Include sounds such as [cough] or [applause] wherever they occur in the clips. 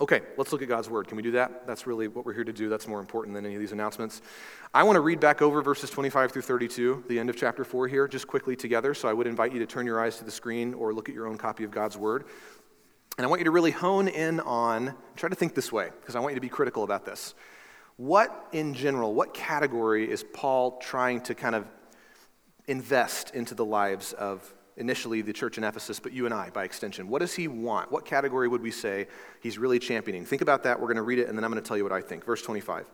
Okay, let's look at God's word. Can we do that? That's really what we're here to do. That's more important than any of these announcements. I want to read back over verses 25 through 32, the end of chapter 4 here, just quickly together. So I would invite you to turn your eyes to the screen or look at your own copy of God's word. And I want you to really hone in on, try to think this way, because I want you to be critical about this. What, in general, what category is Paul trying to kind of invest into the lives of initially the church in Ephesus, but you and I by extension. What does he want? What category would we say he's really championing? Think about that. We're going to read it, and then I'm going to tell you what I think. Verse 25.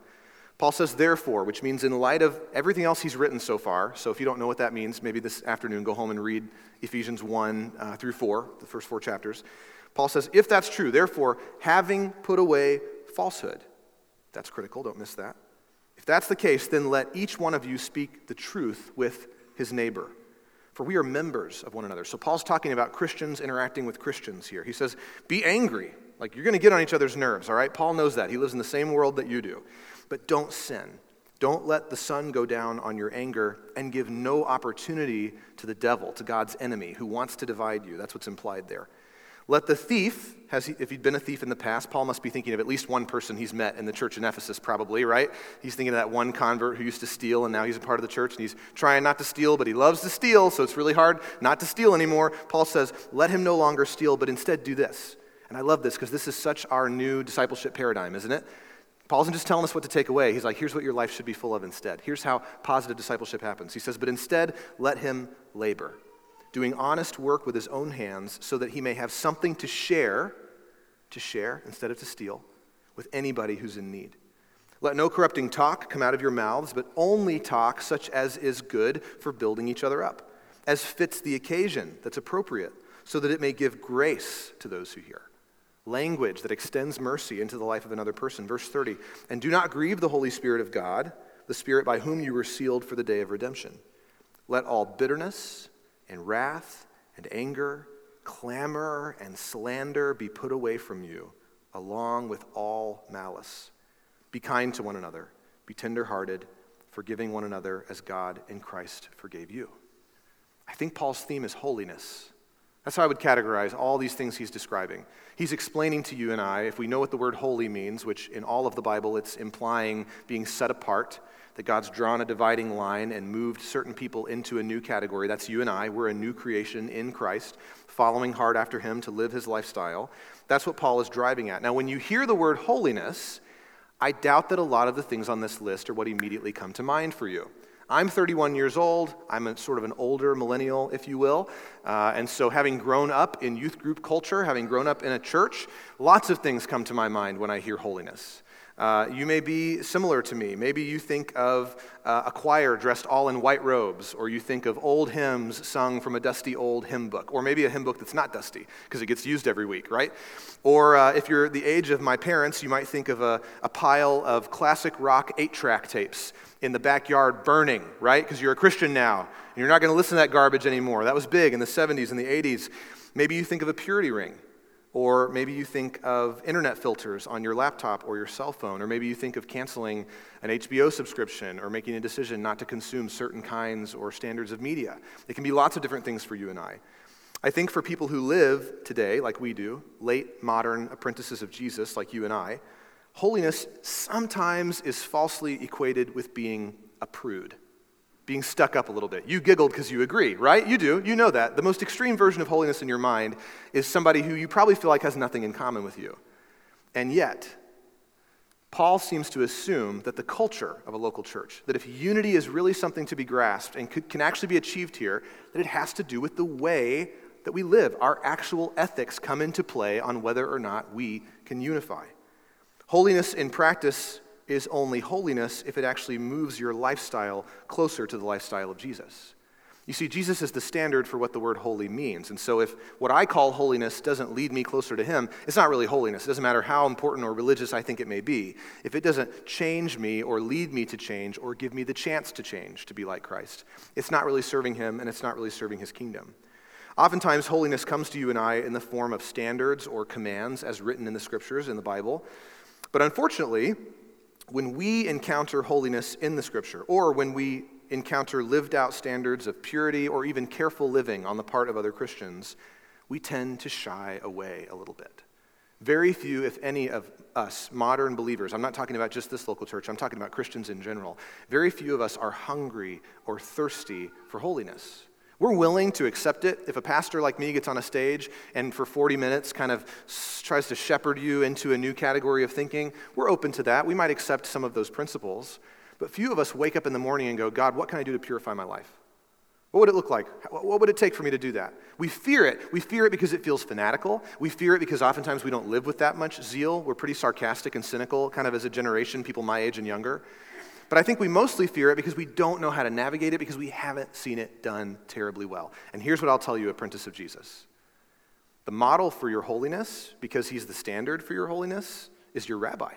Paul says, therefore, which means in light of everything else he's written so far. So if you don't know what that means, maybe this afternoon go home and read Ephesians 1 uh, through 4, the first four chapters. Paul says, if that's true, therefore, having put away falsehood, that's critical, don't miss that. If that's the case, then let each one of you speak the truth with his neighbor for we are members of one another. So Paul's talking about Christians interacting with Christians here. He says, Be angry. Like you're going to get on each other's nerves, all right? Paul knows that. He lives in the same world that you do. But don't sin. Don't let the sun go down on your anger and give no opportunity to the devil, to God's enemy, who wants to divide you. That's what's implied there. Let the thief, has he, if he'd been a thief in the past, Paul must be thinking of at least one person he's met in the church in Ephesus, probably, right? He's thinking of that one convert who used to steal and now he's a part of the church and he's trying not to steal, but he loves to steal, so it's really hard not to steal anymore. Paul says, let him no longer steal, but instead do this. And I love this because this is such our new discipleship paradigm, isn't it? Paul isn't just telling us what to take away. He's like, here's what your life should be full of instead. Here's how positive discipleship happens. He says, but instead, let him labor doing honest work with his own hands so that he may have something to share, to share instead of to steal, with anybody who's in need. Let no corrupting talk come out of your mouths, but only talk such as is good for building each other up, as fits the occasion that's appropriate, so that it may give grace to those who hear. Language that extends mercy into the life of another person. Verse 30 And do not grieve the Holy Spirit of God, the Spirit by whom you were sealed for the day of redemption. Let all bitterness, and wrath and anger, clamor and slander be put away from you, along with all malice. Be kind to one another, be tenderhearted, forgiving one another as God in Christ forgave you. I think Paul's theme is holiness. That's how I would categorize all these things he's describing. He's explaining to you and I, if we know what the word holy means, which in all of the Bible it's implying being set apart, that God's drawn a dividing line and moved certain people into a new category. That's you and I. We're a new creation in Christ, following hard after Him to live His lifestyle. That's what Paul is driving at. Now, when you hear the word holiness, I doubt that a lot of the things on this list are what immediately come to mind for you. I'm 31 years old. I'm a, sort of an older millennial, if you will. Uh, and so, having grown up in youth group culture, having grown up in a church, lots of things come to my mind when I hear holiness. Uh, you may be similar to me. Maybe you think of uh, a choir dressed all in white robes, or you think of old hymns sung from a dusty old hymn book, or maybe a hymn book that's not dusty because it gets used every week, right? Or uh, if you're the age of my parents, you might think of a, a pile of classic rock eight track tapes in the backyard burning, right? Because you're a Christian now, and you're not going to listen to that garbage anymore. That was big in the 70s and the 80s. Maybe you think of a purity ring or maybe you think of internet filters on your laptop or your cell phone. Or maybe you think of canceling an HBO subscription or making a decision not to consume certain kinds or standards of media. It can be lots of different things for you and I. I think for people who live today, like we do, late modern apprentices of Jesus, like you and I, holiness sometimes is falsely equated with being a prude being stuck up a little bit. You giggled because you agree, right? You do. You know that. The most extreme version of holiness in your mind is somebody who you probably feel like has nothing in common with you. And yet, Paul seems to assume that the culture of a local church, that if unity is really something to be grasped and could, can actually be achieved here, that it has to do with the way that we live. Our actual ethics come into play on whether or not we can unify. Holiness in practice is only holiness if it actually moves your lifestyle closer to the lifestyle of Jesus. You see, Jesus is the standard for what the word holy means. And so, if what I call holiness doesn't lead me closer to Him, it's not really holiness. It doesn't matter how important or religious I think it may be. If it doesn't change me or lead me to change or give me the chance to change to be like Christ, it's not really serving Him and it's not really serving His kingdom. Oftentimes, holiness comes to you and I in the form of standards or commands as written in the scriptures in the Bible. But unfortunately, when we encounter holiness in the scripture, or when we encounter lived out standards of purity or even careful living on the part of other Christians, we tend to shy away a little bit. Very few, if any, of us, modern believers, I'm not talking about just this local church, I'm talking about Christians in general, very few of us are hungry or thirsty for holiness. We're willing to accept it. If a pastor like me gets on a stage and for 40 minutes kind of tries to shepherd you into a new category of thinking, we're open to that. We might accept some of those principles. But few of us wake up in the morning and go, God, what can I do to purify my life? What would it look like? What would it take for me to do that? We fear it. We fear it because it feels fanatical. We fear it because oftentimes we don't live with that much zeal. We're pretty sarcastic and cynical, kind of as a generation, people my age and younger. But I think we mostly fear it because we don't know how to navigate it because we haven't seen it done terribly well. And here's what I'll tell you, apprentice of Jesus the model for your holiness, because he's the standard for your holiness, is your rabbi.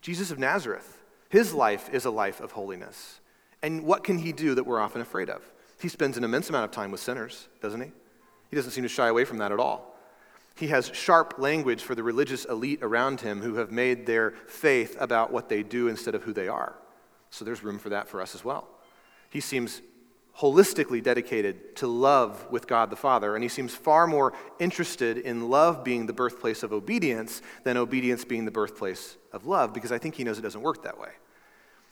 Jesus of Nazareth. His life is a life of holiness. And what can he do that we're often afraid of? He spends an immense amount of time with sinners, doesn't he? He doesn't seem to shy away from that at all. He has sharp language for the religious elite around him who have made their faith about what they do instead of who they are. So there's room for that for us as well. He seems holistically dedicated to love with God the Father, and he seems far more interested in love being the birthplace of obedience than obedience being the birthplace of love, because I think he knows it doesn't work that way.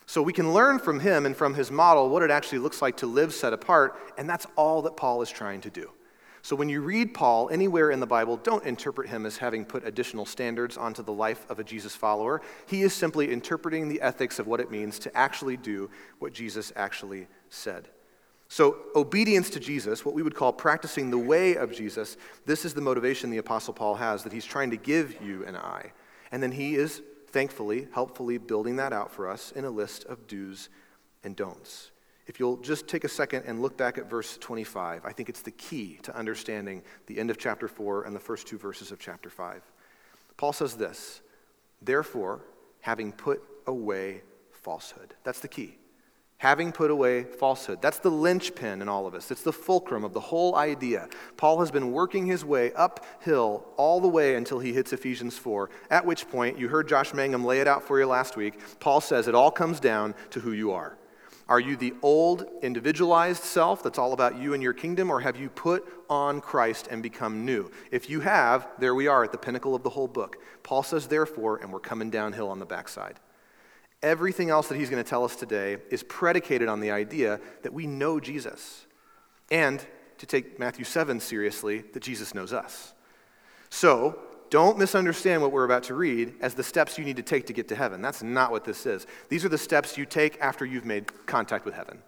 So we can learn from him and from his model what it actually looks like to live set apart, and that's all that Paul is trying to do. So when you read Paul anywhere in the Bible, don't interpret him as having put additional standards onto the life of a Jesus follower. He is simply interpreting the ethics of what it means to actually do what Jesus actually said. So, obedience to Jesus, what we would call practicing the way of Jesus, this is the motivation the Apostle Paul has that he's trying to give you and I. And then he is thankfully, helpfully building that out for us in a list of do's and don'ts. If you'll just take a second and look back at verse 25, I think it's the key to understanding the end of chapter 4 and the first two verses of chapter 5. Paul says this Therefore, having put away falsehood. That's the key. Having put away falsehood. That's the linchpin in all of us. It's the fulcrum of the whole idea. Paul has been working his way uphill all the way until he hits Ephesians 4, at which point, you heard Josh Mangum lay it out for you last week. Paul says it all comes down to who you are. Are you the old, individualized self that's all about you and your kingdom, or have you put on Christ and become new? If you have, there we are at the pinnacle of the whole book. Paul says, therefore, and we're coming downhill on the backside. Everything else that he's going to tell us today is predicated on the idea that we know Jesus. And, to take Matthew 7 seriously, that Jesus knows us. So, don't misunderstand what we're about to read as the steps you need to take to get to heaven. That's not what this is. These are the steps you take after you've made contact with heaven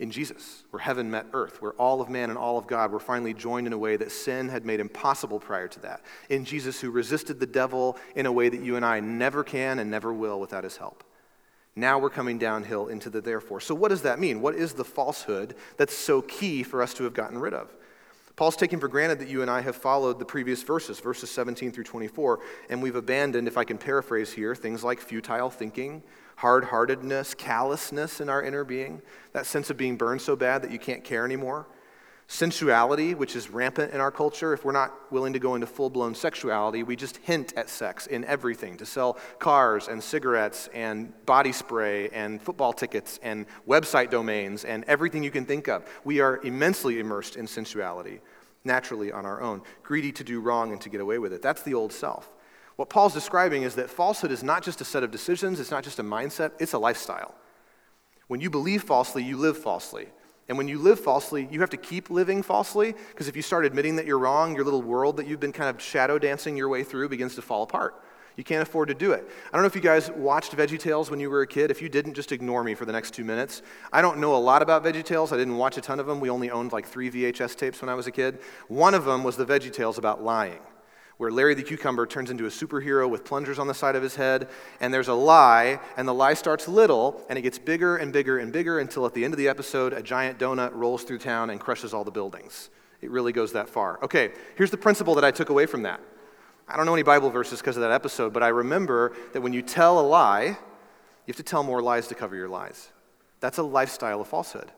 in Jesus, where heaven met earth, where all of man and all of God were finally joined in a way that sin had made impossible prior to that. In Jesus, who resisted the devil in a way that you and I never can and never will without his help. Now we're coming downhill into the therefore. So, what does that mean? What is the falsehood that's so key for us to have gotten rid of? Paul's taking for granted that you and I have followed the previous verses, verses 17 through 24, and we've abandoned, if I can paraphrase here, things like futile thinking, hard heartedness, callousness in our inner being, that sense of being burned so bad that you can't care anymore. Sensuality, which is rampant in our culture. If we're not willing to go into full blown sexuality, we just hint at sex in everything to sell cars and cigarettes and body spray and football tickets and website domains and everything you can think of. We are immensely immersed in sensuality naturally on our own, greedy to do wrong and to get away with it. That's the old self. What Paul's describing is that falsehood is not just a set of decisions, it's not just a mindset, it's a lifestyle. When you believe falsely, you live falsely. And when you live falsely, you have to keep living falsely, because if you start admitting that you're wrong, your little world that you've been kind of shadow dancing your way through begins to fall apart. You can't afford to do it. I don't know if you guys watched VeggieTales when you were a kid. If you didn't, just ignore me for the next two minutes. I don't know a lot about VeggieTales. I didn't watch a ton of them. We only owned like three VHS tapes when I was a kid. One of them was the VeggieTales about lying where Larry the Cucumber turns into a superhero with plungers on the side of his head, and there's a lie, and the lie starts little, and it gets bigger and bigger and bigger until at the end of the episode, a giant donut rolls through town and crushes all the buildings. It really goes that far. Okay, here's the principle that I took away from that. I don't know any Bible verses because of that episode, but I remember that when you tell a lie, you have to tell more lies to cover your lies. That's a lifestyle of falsehood.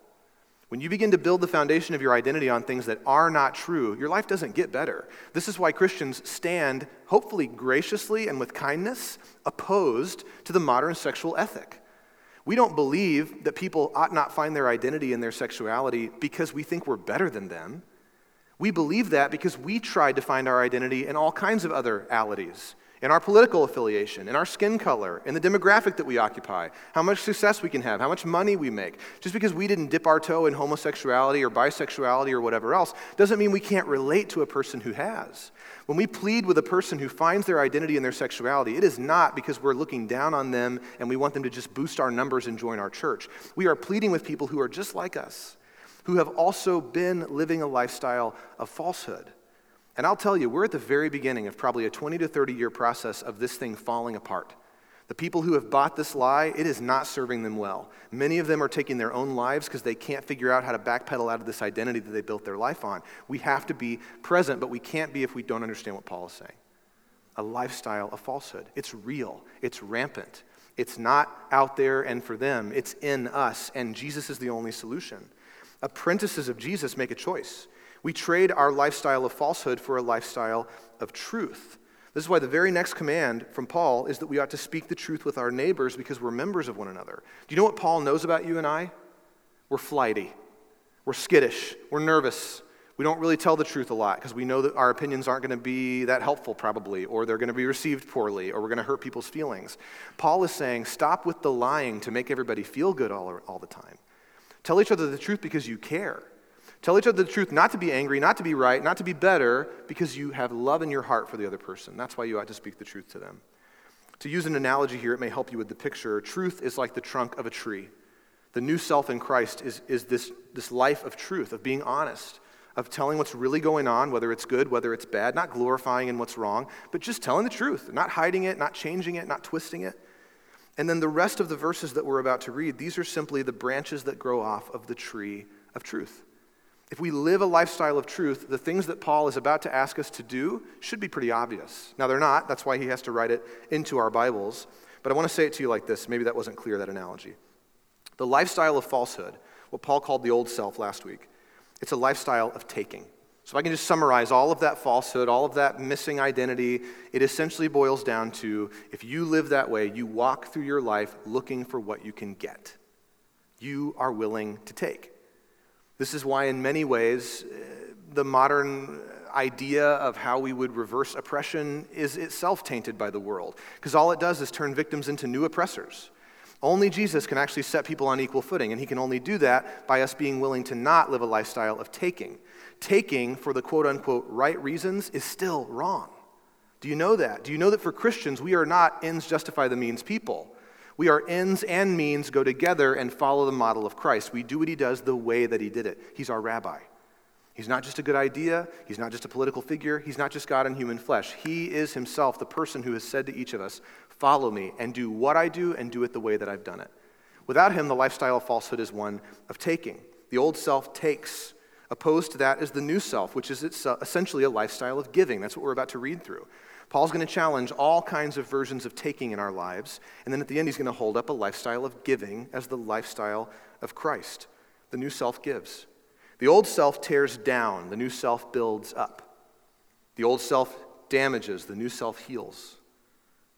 When you begin to build the foundation of your identity on things that are not true, your life doesn't get better. This is why Christians stand, hopefully graciously and with kindness, opposed to the modern sexual ethic. We don't believe that people ought not find their identity in their sexuality because we think we're better than them. We believe that because we tried to find our identity in all kinds of other alities in our political affiliation, in our skin color, in the demographic that we occupy, how much success we can have, how much money we make. Just because we didn't dip our toe in homosexuality or bisexuality or whatever else doesn't mean we can't relate to a person who has. When we plead with a person who finds their identity in their sexuality, it is not because we're looking down on them and we want them to just boost our numbers and join our church. We are pleading with people who are just like us, who have also been living a lifestyle of falsehood. And I'll tell you, we're at the very beginning of probably a 20 to 30 year process of this thing falling apart. The people who have bought this lie, it is not serving them well. Many of them are taking their own lives because they can't figure out how to backpedal out of this identity that they built their life on. We have to be present, but we can't be if we don't understand what Paul is saying. A lifestyle of falsehood. It's real, it's rampant. It's not out there and for them, it's in us, and Jesus is the only solution. Apprentices of Jesus make a choice. We trade our lifestyle of falsehood for a lifestyle of truth. This is why the very next command from Paul is that we ought to speak the truth with our neighbors because we're members of one another. Do you know what Paul knows about you and I? We're flighty, we're skittish, we're nervous. We don't really tell the truth a lot because we know that our opinions aren't going to be that helpful, probably, or they're going to be received poorly, or we're going to hurt people's feelings. Paul is saying, stop with the lying to make everybody feel good all, all the time. Tell each other the truth because you care. Tell each other the truth, not to be angry, not to be right, not to be better, because you have love in your heart for the other person. That's why you ought to speak the truth to them. To use an analogy here, it may help you with the picture. Truth is like the trunk of a tree. The new self in Christ is, is this, this life of truth, of being honest, of telling what's really going on, whether it's good, whether it's bad, not glorifying in what's wrong, but just telling the truth, not hiding it, not changing it, not twisting it. And then the rest of the verses that we're about to read, these are simply the branches that grow off of the tree of truth. If we live a lifestyle of truth, the things that Paul is about to ask us to do should be pretty obvious. Now, they're not. That's why he has to write it into our Bibles. But I want to say it to you like this. Maybe that wasn't clear, that analogy. The lifestyle of falsehood, what Paul called the old self last week, it's a lifestyle of taking. So, if I can just summarize all of that falsehood, all of that missing identity, it essentially boils down to if you live that way, you walk through your life looking for what you can get. You are willing to take. This is why, in many ways, uh, the modern idea of how we would reverse oppression is itself tainted by the world, because all it does is turn victims into new oppressors. Only Jesus can actually set people on equal footing, and he can only do that by us being willing to not live a lifestyle of taking. Taking for the quote unquote right reasons is still wrong. Do you know that? Do you know that for Christians, we are not ends justify the means people? We are ends and means go together and follow the model of Christ. We do what he does the way that he did it. He's our rabbi. He's not just a good idea. He's not just a political figure. He's not just God in human flesh. He is himself the person who has said to each of us, Follow me and do what I do and do it the way that I've done it. Without him, the lifestyle of falsehood is one of taking. The old self takes. Opposed to that is the new self, which is essentially a lifestyle of giving. That's what we're about to read through. Paul's going to challenge all kinds of versions of taking in our lives, and then at the end, he's going to hold up a lifestyle of giving as the lifestyle of Christ. The new self gives. The old self tears down, the new self builds up. The old self damages, the new self heals.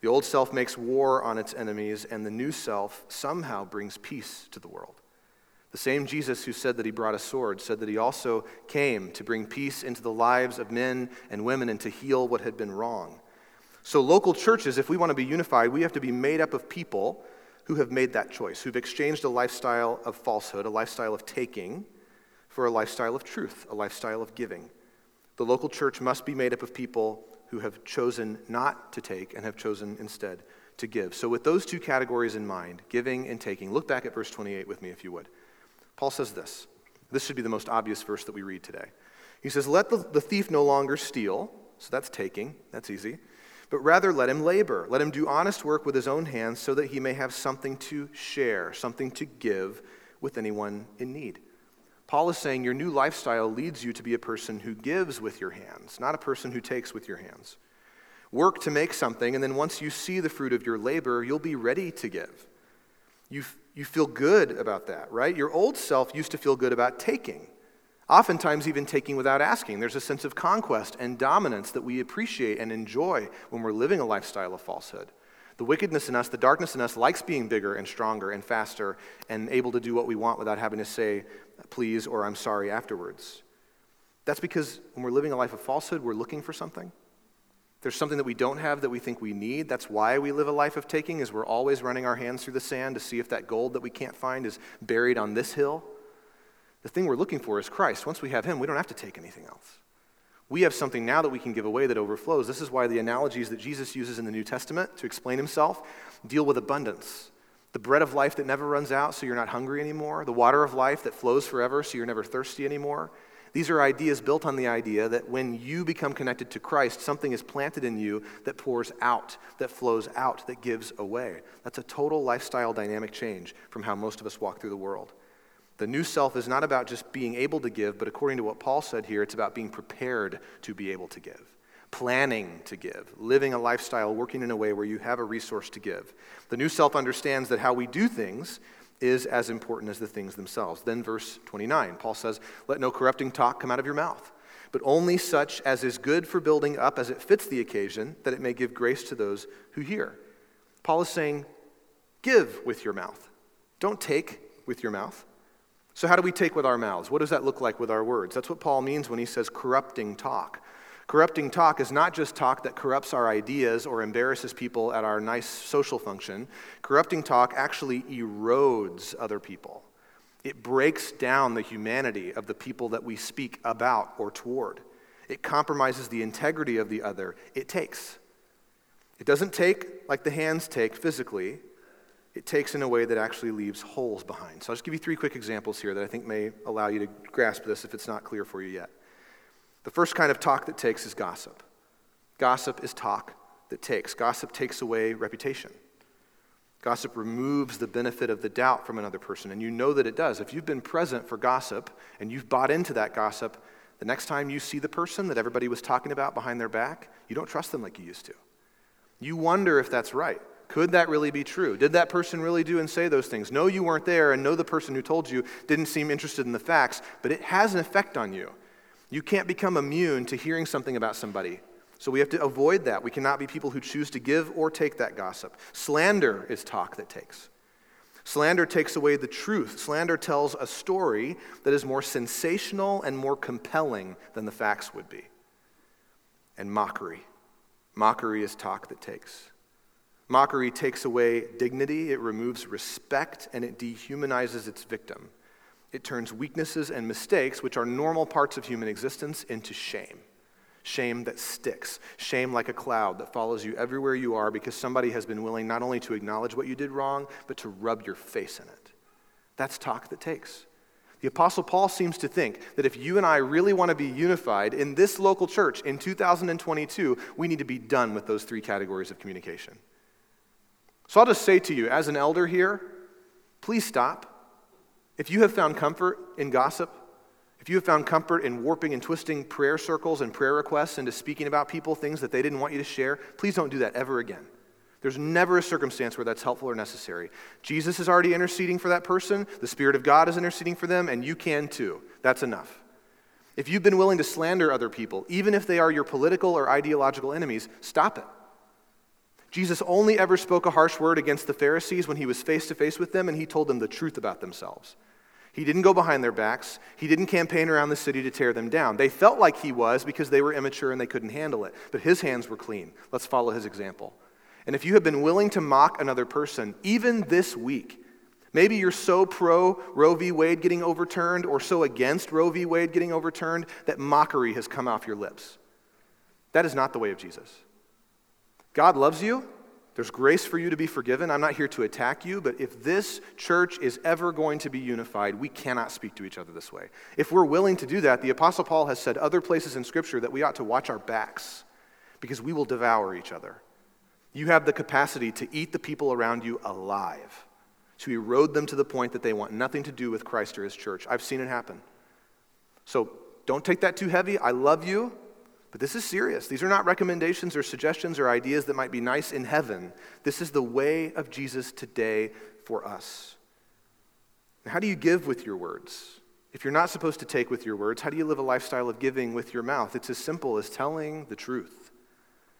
The old self makes war on its enemies, and the new self somehow brings peace to the world. The same Jesus who said that he brought a sword said that he also came to bring peace into the lives of men and women and to heal what had been wrong. So, local churches, if we want to be unified, we have to be made up of people who have made that choice, who've exchanged a lifestyle of falsehood, a lifestyle of taking, for a lifestyle of truth, a lifestyle of giving. The local church must be made up of people who have chosen not to take and have chosen instead to give. So, with those two categories in mind, giving and taking, look back at verse 28 with me if you would. Paul says this. This should be the most obvious verse that we read today. He says, Let the, the thief no longer steal. So that's taking, that's easy. But rather let him labor. Let him do honest work with his own hands so that he may have something to share, something to give with anyone in need. Paul is saying your new lifestyle leads you to be a person who gives with your hands, not a person who takes with your hands. Work to make something, and then once you see the fruit of your labor, you'll be ready to give. You, you feel good about that, right? Your old self used to feel good about taking, oftentimes even taking without asking. There's a sense of conquest and dominance that we appreciate and enjoy when we're living a lifestyle of falsehood. The wickedness in us, the darkness in us, likes being bigger and stronger and faster and able to do what we want without having to say please or I'm sorry afterwards. That's because when we're living a life of falsehood, we're looking for something. There's something that we don't have that we think we need. That's why we live a life of taking, is we're always running our hands through the sand to see if that gold that we can't find is buried on this hill. The thing we're looking for is Christ. Once we have him, we don't have to take anything else. We have something now that we can give away that overflows. This is why the analogies that Jesus uses in the New Testament to explain himself deal with abundance. The bread of life that never runs out, so you're not hungry anymore. The water of life that flows forever, so you're never thirsty anymore. These are ideas built on the idea that when you become connected to Christ, something is planted in you that pours out, that flows out, that gives away. That's a total lifestyle dynamic change from how most of us walk through the world. The new self is not about just being able to give, but according to what Paul said here, it's about being prepared to be able to give, planning to give, living a lifestyle, working in a way where you have a resource to give. The new self understands that how we do things is as important as the things themselves. Then, verse 29, Paul says, Let no corrupting talk come out of your mouth, but only such as is good for building up as it fits the occasion, that it may give grace to those who hear. Paul is saying, Give with your mouth, don't take with your mouth. So, how do we take with our mouths? What does that look like with our words? That's what Paul means when he says corrupting talk. Corrupting talk is not just talk that corrupts our ideas or embarrasses people at our nice social function. Corrupting talk actually erodes other people. It breaks down the humanity of the people that we speak about or toward. It compromises the integrity of the other. It takes. It doesn't take like the hands take physically, it takes in a way that actually leaves holes behind. So I'll just give you three quick examples here that I think may allow you to grasp this if it's not clear for you yet. The first kind of talk that takes is gossip. Gossip is talk that takes. Gossip takes away reputation. Gossip removes the benefit of the doubt from another person, and you know that it does. If you've been present for gossip and you've bought into that gossip, the next time you see the person that everybody was talking about behind their back, you don't trust them like you used to. You wonder if that's right. Could that really be true? Did that person really do and say those things? No, you weren't there, and no, the person who told you didn't seem interested in the facts, but it has an effect on you. You can't become immune to hearing something about somebody. So we have to avoid that. We cannot be people who choose to give or take that gossip. Slander is talk that takes. Slander takes away the truth. Slander tells a story that is more sensational and more compelling than the facts would be. And mockery. Mockery is talk that takes. Mockery takes away dignity, it removes respect, and it dehumanizes its victim. It turns weaknesses and mistakes, which are normal parts of human existence, into shame. Shame that sticks. Shame like a cloud that follows you everywhere you are because somebody has been willing not only to acknowledge what you did wrong, but to rub your face in it. That's talk that takes. The Apostle Paul seems to think that if you and I really want to be unified in this local church in 2022, we need to be done with those three categories of communication. So I'll just say to you, as an elder here, please stop. If you have found comfort in gossip, if you have found comfort in warping and twisting prayer circles and prayer requests into speaking about people things that they didn't want you to share, please don't do that ever again. There's never a circumstance where that's helpful or necessary. Jesus is already interceding for that person, the Spirit of God is interceding for them, and you can too. That's enough. If you've been willing to slander other people, even if they are your political or ideological enemies, stop it. Jesus only ever spoke a harsh word against the Pharisees when he was face to face with them and he told them the truth about themselves. He didn't go behind their backs. He didn't campaign around the city to tear them down. They felt like he was because they were immature and they couldn't handle it. But his hands were clean. Let's follow his example. And if you have been willing to mock another person, even this week, maybe you're so pro Roe v. Wade getting overturned or so against Roe v. Wade getting overturned that mockery has come off your lips. That is not the way of Jesus. God loves you. There's grace for you to be forgiven. I'm not here to attack you, but if this church is ever going to be unified, we cannot speak to each other this way. If we're willing to do that, the Apostle Paul has said other places in Scripture that we ought to watch our backs because we will devour each other. You have the capacity to eat the people around you alive, to erode them to the point that they want nothing to do with Christ or his church. I've seen it happen. So don't take that too heavy. I love you. But this is serious. These are not recommendations or suggestions or ideas that might be nice in heaven. This is the way of Jesus today for us. how do you give with your words? If you're not supposed to take with your words, how do you live a lifestyle of giving with your mouth? It's as simple as telling the truth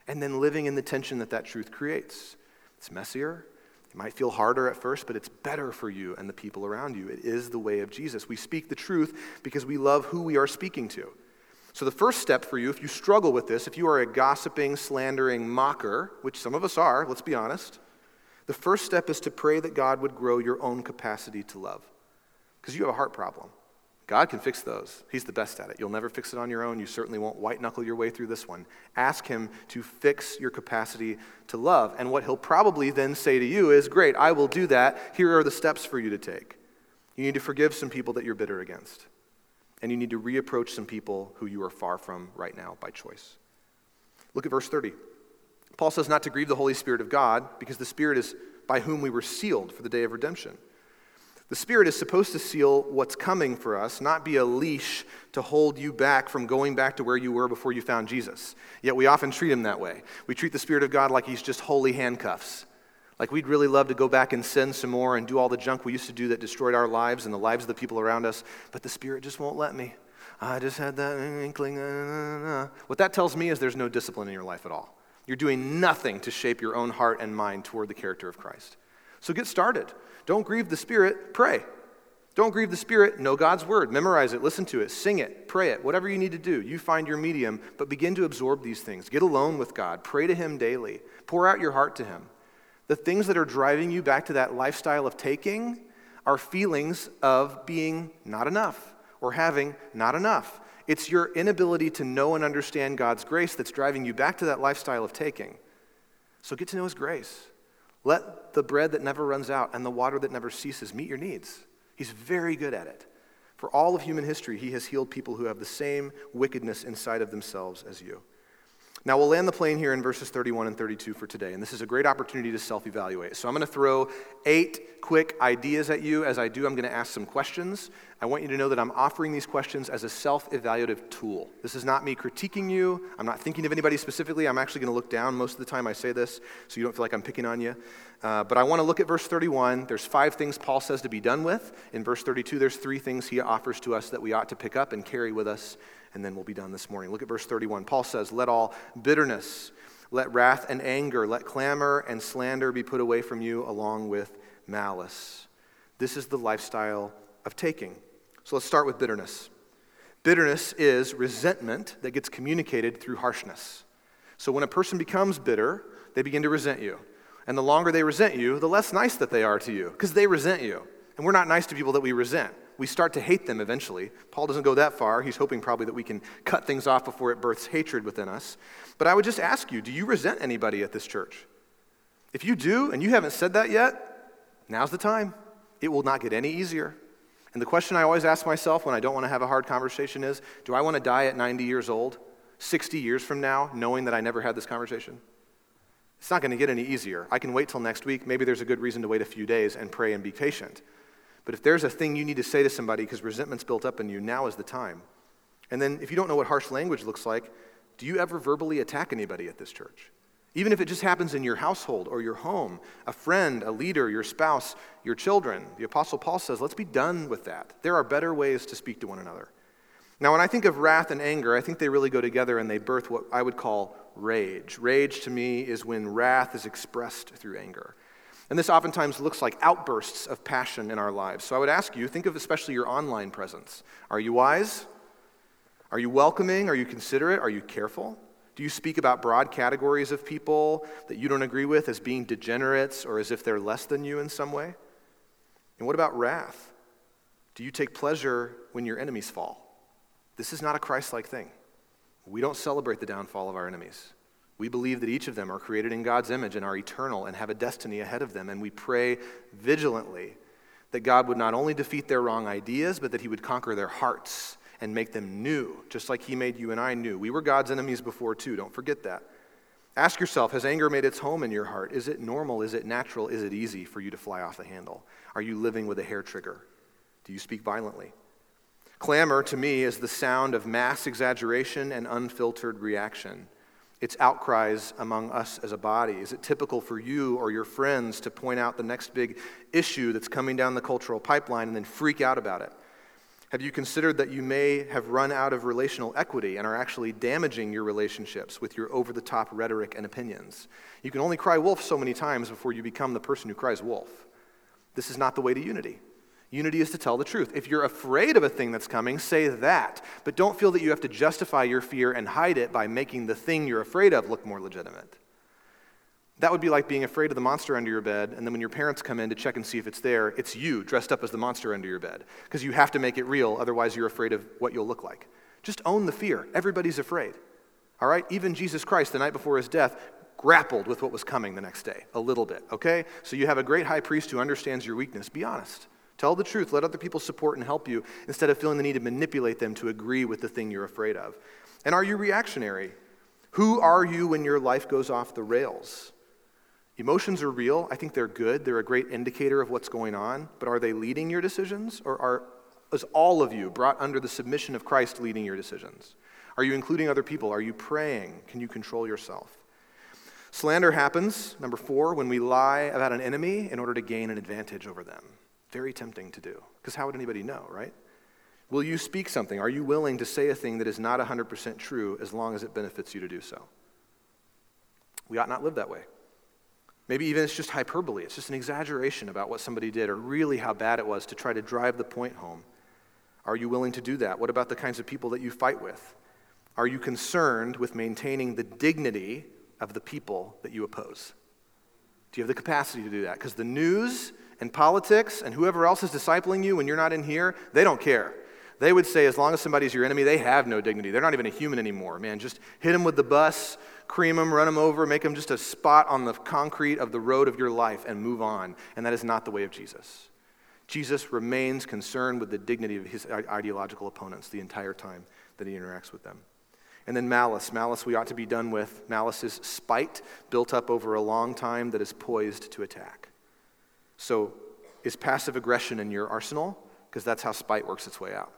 and then living in the tension that that truth creates. It's messier. It might feel harder at first, but it's better for you and the people around you. It is the way of Jesus. We speak the truth because we love who we are speaking to. So, the first step for you, if you struggle with this, if you are a gossiping, slandering mocker, which some of us are, let's be honest, the first step is to pray that God would grow your own capacity to love. Because you have a heart problem. God can fix those. He's the best at it. You'll never fix it on your own. You certainly won't white knuckle your way through this one. Ask Him to fix your capacity to love. And what He'll probably then say to you is, Great, I will do that. Here are the steps for you to take. You need to forgive some people that you're bitter against. And you need to reapproach some people who you are far from right now by choice. Look at verse 30. Paul says not to grieve the Holy Spirit of God because the Spirit is by whom we were sealed for the day of redemption. The Spirit is supposed to seal what's coming for us, not be a leash to hold you back from going back to where you were before you found Jesus. Yet we often treat him that way. We treat the Spirit of God like he's just holy handcuffs. Like we'd really love to go back and sin some more and do all the junk we used to do that destroyed our lives and the lives of the people around us, but the Spirit just won't let me. I just had that inkling. What that tells me is there's no discipline in your life at all. You're doing nothing to shape your own heart and mind toward the character of Christ. So get started. Don't grieve the Spirit, pray. Don't grieve the Spirit, know God's word, memorize it, listen to it, sing it, pray it, whatever you need to do. You find your medium, but begin to absorb these things. Get alone with God, pray to Him daily, pour out your heart to Him. The things that are driving you back to that lifestyle of taking are feelings of being not enough or having not enough. It's your inability to know and understand God's grace that's driving you back to that lifestyle of taking. So get to know His grace. Let the bread that never runs out and the water that never ceases meet your needs. He's very good at it. For all of human history, he has healed people who have the same wickedness inside of themselves as you. Now, we'll land the plane here in verses 31 and 32 for today, and this is a great opportunity to self evaluate. So, I'm going to throw eight quick ideas at you. As I do, I'm going to ask some questions. I want you to know that I'm offering these questions as a self evaluative tool. This is not me critiquing you. I'm not thinking of anybody specifically. I'm actually going to look down most of the time I say this, so you don't feel like I'm picking on you. Uh, but I want to look at verse 31. There's five things Paul says to be done with. In verse 32, there's three things he offers to us that we ought to pick up and carry with us and then we'll be done this morning. Look at verse 31. Paul says, Let all bitterness, let wrath and anger, let clamor and slander be put away from you along with malice. This is the lifestyle of taking. So let's start with bitterness. Bitterness is resentment that gets communicated through harshness. So when a person becomes bitter, they begin to resent you. And the longer they resent you, the less nice that they are to you, because they resent you. And we're not nice to people that we resent we start to hate them eventually. Paul doesn't go that far. He's hoping probably that we can cut things off before it births hatred within us. But I would just ask you do you resent anybody at this church? If you do and you haven't said that yet, now's the time. It will not get any easier. And the question I always ask myself when I don't want to have a hard conversation is do I want to die at 90 years old, 60 years from now, knowing that I never had this conversation? It's not going to get any easier. I can wait till next week. Maybe there's a good reason to wait a few days and pray and be patient. But if there's a thing you need to say to somebody because resentment's built up in you, now is the time. And then if you don't know what harsh language looks like, do you ever verbally attack anybody at this church? Even if it just happens in your household or your home, a friend, a leader, your spouse, your children. The Apostle Paul says, let's be done with that. There are better ways to speak to one another. Now, when I think of wrath and anger, I think they really go together and they birth what I would call rage. Rage to me is when wrath is expressed through anger. And this oftentimes looks like outbursts of passion in our lives. So I would ask you think of especially your online presence. Are you wise? Are you welcoming? Are you considerate? Are you careful? Do you speak about broad categories of people that you don't agree with as being degenerates or as if they're less than you in some way? And what about wrath? Do you take pleasure when your enemies fall? This is not a Christ like thing. We don't celebrate the downfall of our enemies. We believe that each of them are created in God's image and are eternal and have a destiny ahead of them. And we pray vigilantly that God would not only defeat their wrong ideas, but that He would conquer their hearts and make them new, just like He made you and I new. We were God's enemies before, too. Don't forget that. Ask yourself Has anger made its home in your heart? Is it normal? Is it natural? Is it easy for you to fly off the handle? Are you living with a hair trigger? Do you speak violently? Clamor, to me, is the sound of mass exaggeration and unfiltered reaction. It's outcries among us as a body? Is it typical for you or your friends to point out the next big issue that's coming down the cultural pipeline and then freak out about it? Have you considered that you may have run out of relational equity and are actually damaging your relationships with your over the top rhetoric and opinions? You can only cry wolf so many times before you become the person who cries wolf. This is not the way to unity. Unity is to tell the truth. If you're afraid of a thing that's coming, say that. But don't feel that you have to justify your fear and hide it by making the thing you're afraid of look more legitimate. That would be like being afraid of the monster under your bed, and then when your parents come in to check and see if it's there, it's you dressed up as the monster under your bed. Because you have to make it real, otherwise, you're afraid of what you'll look like. Just own the fear. Everybody's afraid. All right? Even Jesus Christ, the night before his death, grappled with what was coming the next day, a little bit, okay? So you have a great high priest who understands your weakness. Be honest. Tell the truth. Let other people support and help you instead of feeling the need to manipulate them to agree with the thing you're afraid of. And are you reactionary? Who are you when your life goes off the rails? Emotions are real. I think they're good. They're a great indicator of what's going on. But are they leading your decisions? Or are, is all of you brought under the submission of Christ leading your decisions? Are you including other people? Are you praying? Can you control yourself? Slander happens, number four, when we lie about an enemy in order to gain an advantage over them. Very tempting to do, because how would anybody know, right? Will you speak something? Are you willing to say a thing that is not 100% true as long as it benefits you to do so? We ought not live that way. Maybe even it's just hyperbole, it's just an exaggeration about what somebody did or really how bad it was to try to drive the point home. Are you willing to do that? What about the kinds of people that you fight with? Are you concerned with maintaining the dignity of the people that you oppose? Do you have the capacity to do that? Because the news and politics and whoever else is discipling you when you're not in here, they don't care. They would say, as long as somebody's your enemy, they have no dignity. They're not even a human anymore. Man, just hit them with the bus, cream them, run them over, make them just a spot on the concrete of the road of your life and move on. And that is not the way of Jesus. Jesus remains concerned with the dignity of his ideological opponents the entire time that he interacts with them. And then malice. Malice we ought to be done with. Malice is spite built up over a long time that is poised to attack. So, is passive aggression in your arsenal? Because that's how spite works its way out.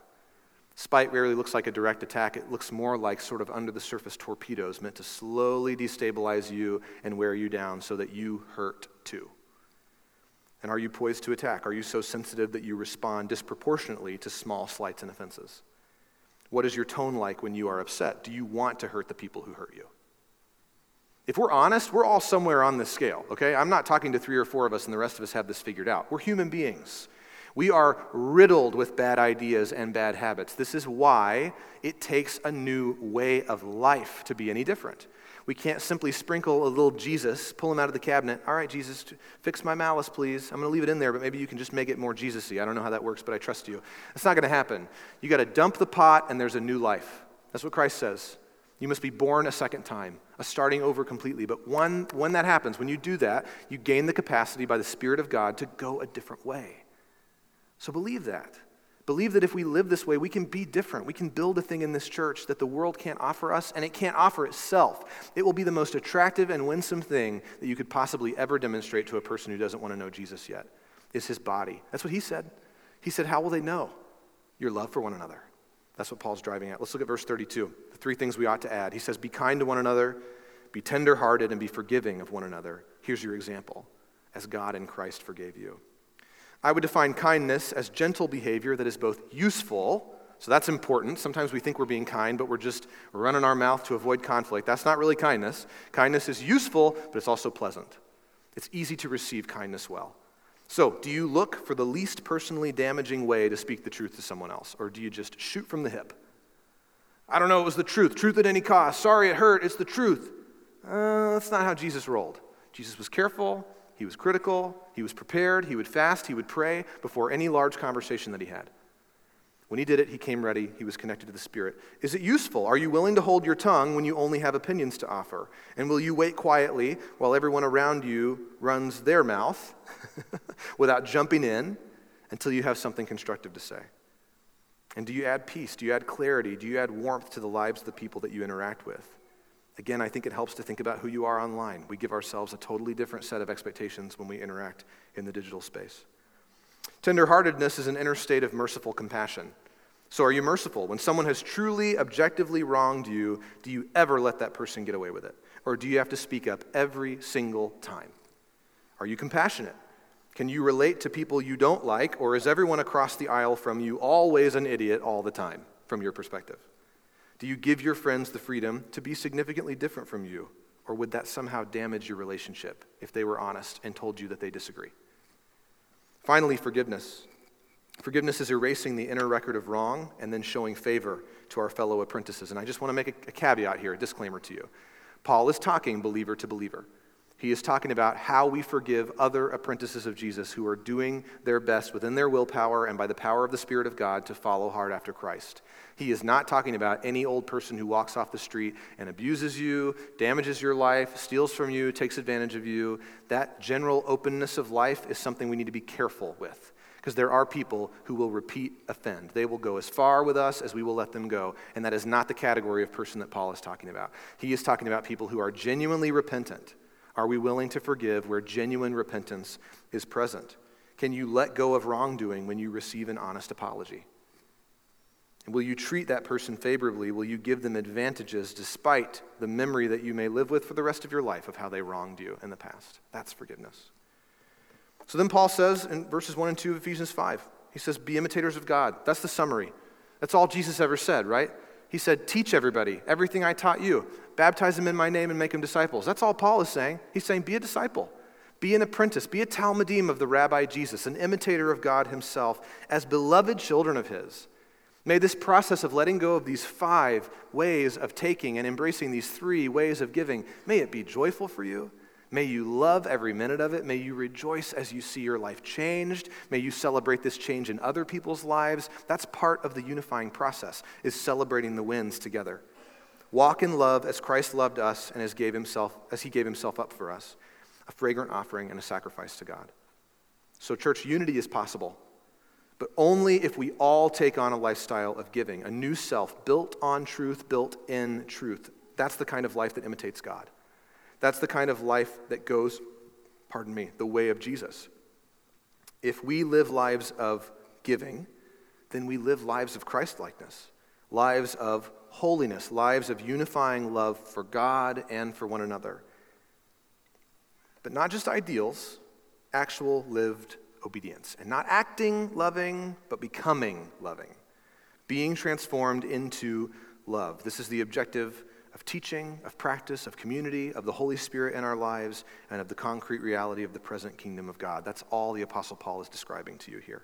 Spite rarely looks like a direct attack. It looks more like sort of under the surface torpedoes meant to slowly destabilize you and wear you down so that you hurt too. And are you poised to attack? Are you so sensitive that you respond disproportionately to small slights and offenses? What is your tone like when you are upset? Do you want to hurt the people who hurt you? If we're honest, we're all somewhere on this scale, okay? I'm not talking to three or four of us and the rest of us have this figured out. We're human beings. We are riddled with bad ideas and bad habits. This is why it takes a new way of life to be any different. We can't simply sprinkle a little Jesus, pull him out of the cabinet. All right, Jesus, fix my malice, please. I'm going to leave it in there, but maybe you can just make it more Jesus y. I don't know how that works, but I trust you. It's not going to happen. You got to dump the pot, and there's a new life. That's what Christ says. You must be born a second time, a starting over completely. But when, when that happens, when you do that, you gain the capacity by the Spirit of God to go a different way. So believe that. Believe that if we live this way, we can be different. We can build a thing in this church that the world can't offer us, and it can't offer itself. It will be the most attractive and winsome thing that you could possibly ever demonstrate to a person who doesn't want to know Jesus yet, is his body. That's what he said. He said, How will they know your love for one another? That's what Paul's driving at. Let's look at verse 32. The three things we ought to add. He says, Be kind to one another, be tenderhearted, and be forgiving of one another. Here's your example as God in Christ forgave you. I would define kindness as gentle behavior that is both useful, so that's important. Sometimes we think we're being kind, but we're just running our mouth to avoid conflict. That's not really kindness. Kindness is useful, but it's also pleasant. It's easy to receive kindness well. So, do you look for the least personally damaging way to speak the truth to someone else, or do you just shoot from the hip? I don't know, it was the truth. Truth at any cost. Sorry it hurt, it's the truth. Uh, that's not how Jesus rolled. Jesus was careful, he was critical, he was prepared, he would fast, he would pray before any large conversation that he had. When he did it, he came ready, he was connected to the Spirit. Is it useful? Are you willing to hold your tongue when you only have opinions to offer? And will you wait quietly while everyone around you runs their mouth [laughs] without jumping in until you have something constructive to say? And do you add peace? Do you add clarity? Do you add warmth to the lives of the people that you interact with? Again, I think it helps to think about who you are online. We give ourselves a totally different set of expectations when we interact in the digital space. Tenderheartedness is an inner state of merciful compassion. So, are you merciful? When someone has truly, objectively wronged you, do you ever let that person get away with it? Or do you have to speak up every single time? Are you compassionate? Can you relate to people you don't like, or is everyone across the aisle from you always an idiot all the time, from your perspective? Do you give your friends the freedom to be significantly different from you, or would that somehow damage your relationship if they were honest and told you that they disagree? Finally, forgiveness. Forgiveness is erasing the inner record of wrong and then showing favor to our fellow apprentices. And I just want to make a, a caveat here, a disclaimer to you. Paul is talking believer to believer. He is talking about how we forgive other apprentices of Jesus who are doing their best within their willpower and by the power of the Spirit of God to follow hard after Christ. He is not talking about any old person who walks off the street and abuses you, damages your life, steals from you, takes advantage of you. That general openness of life is something we need to be careful with because there are people who will repeat offend. They will go as far with us as we will let them go. And that is not the category of person that Paul is talking about. He is talking about people who are genuinely repentant. Are we willing to forgive where genuine repentance is present? Can you let go of wrongdoing when you receive an honest apology? And will you treat that person favorably? Will you give them advantages despite the memory that you may live with for the rest of your life of how they wronged you in the past? That's forgiveness. So then Paul says in verses 1 and 2 of Ephesians 5, he says, Be imitators of God. That's the summary. That's all Jesus ever said, right? He said, Teach everybody everything I taught you. Baptize them in my name and make them disciples. That's all Paul is saying. He's saying, Be a disciple. Be an apprentice. Be a Talmidim of the Rabbi Jesus, an imitator of God himself, as beloved children of his. May this process of letting go of these five ways of taking and embracing these three ways of giving, may it be joyful for you. May you love every minute of it. May you rejoice as you see your life changed. May you celebrate this change in other people's lives. That's part of the unifying process, is celebrating the wins together. Walk in love as Christ loved us and as, gave himself, as he gave himself up for us, a fragrant offering and a sacrifice to God. So, church, unity is possible, but only if we all take on a lifestyle of giving, a new self built on truth, built in truth. That's the kind of life that imitates God. That's the kind of life that goes, pardon me, the way of Jesus. If we live lives of giving, then we live lives of Christlikeness, lives of holiness, lives of unifying love for God and for one another. But not just ideals, actual lived obedience. And not acting loving, but becoming loving. Being transformed into love. This is the objective of teaching, of practice, of community, of the Holy Spirit in our lives, and of the concrete reality of the present kingdom of God. That's all the Apostle Paul is describing to you here.